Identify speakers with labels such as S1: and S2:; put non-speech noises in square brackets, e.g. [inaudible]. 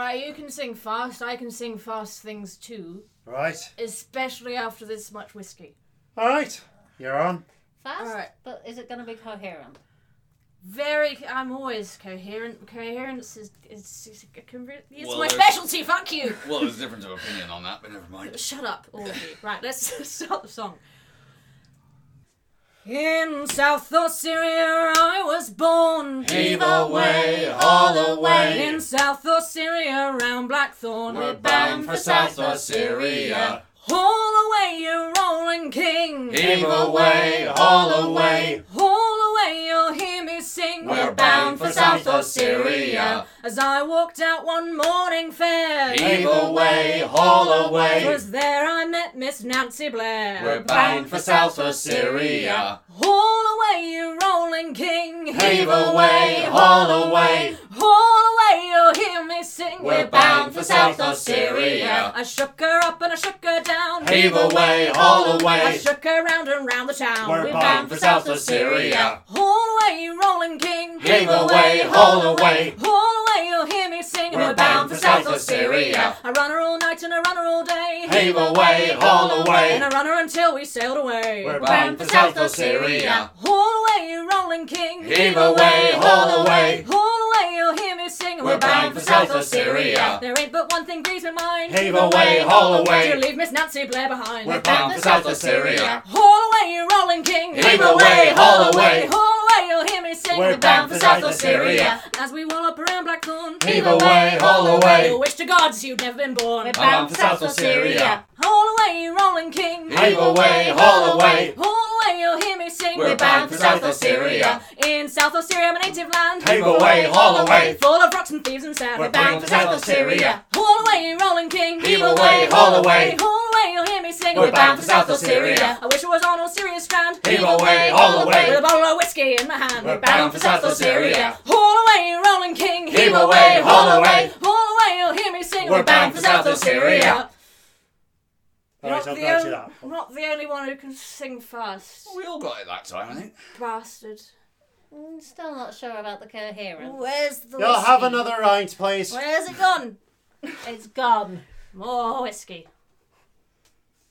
S1: Alright, you can sing fast. I can sing fast things too,
S2: Right.
S1: especially after this much whiskey.
S2: All right. You're on.
S3: Fast,
S1: Alright.
S3: but is it going to be coherent?
S1: Very. I'm always coherent. Coherence is. is, is it's
S4: Well,
S1: my
S4: there's-
S1: specialty. Fuck you.
S4: Well, there's a difference of opinion on that, but never mind.
S1: Shut up, all of you. Right, let's [laughs] start the song. In South Osseria I was born.
S4: Heave away, haul away.
S1: In South Osseria round Blackthorn.
S4: We're bound for South Osseria.
S1: Haul away, you rolling king.
S4: Heave away, haul away. South
S1: As I walked out one morning fair.
S4: Heave away, haul away.
S1: Was there I met Miss Nancy Blair.
S4: We're bound for South Osseria.
S1: Haul away, you rolling king.
S4: Heave away, haul away.
S1: Haul away, you'll hear me sing.
S4: We're bound for South Osseria.
S1: I shook her up and I shook her down.
S4: Heave away, haul away.
S1: I shook her round and round the town.
S2: We're
S4: bound for South Osseria.
S1: Haul away, you rolling king.
S4: Heave away, haul away.
S1: Haul away, you'll hear me sing.
S4: We're bound for South Osseria.
S1: I run her all night and I run her all day.
S4: Heave away, haul away.
S1: And I run her until we sailed away.
S2: We're
S4: Bound for South Osseria.
S1: Haul away, you rolling king.
S4: Heave away, haul away.
S1: Haul away, you'll hear me sing.
S4: We're bound for South Osseria.
S1: There ain't but one thing grieves my mind.
S2: Heave
S4: away, haul away.
S1: To leave Miss Nancy Blair behind.
S4: We're bound for South Osseria.
S1: Haul away, you rolling king.
S4: Heave away, haul away.
S1: Haul away, you'll me sing.
S2: We're bound for South Osseria.
S1: As we wall up around Blackthorn.
S4: Heave away, haul away.
S1: I wish to gods you'd never been born.
S3: We're
S4: bound for South Osseria.
S1: Haul away, rolling king.
S4: Heave away, haul away.
S1: Haul away, you'll hear me sing.
S4: We're bound for South Osseria.
S1: In South Osseria, my native land.
S4: Heave away, haul away.
S1: Full of rocks and thieves and sand.
S4: We're bound for South Osseria.
S1: Haul away, rolling king.
S4: Heave away, haul away.
S1: Sing.
S4: We're bound for South Osseria.
S1: I wish it was on Osseria's strand.
S4: Heave away, haul away.
S1: With a bottle of whiskey in my hand.
S4: We're bound for South Osseria.
S1: Haul away, you rolling king.
S4: Heave away, haul away.
S1: Haul away, you'll hear me sing.
S4: We're bound for South Osseria.
S1: You're
S2: Right,
S1: not, the
S2: grant
S1: on-
S2: you that.
S1: I'm not the only one who can sing fast.
S4: We all got it that time, I think.
S1: Bastard.
S3: Mm, Still not sure about the coherence.
S1: Where's the
S2: You'll
S1: whiskey?
S2: have another round, please.
S1: Where's it gone?
S3: It's gone.
S1: More whiskey.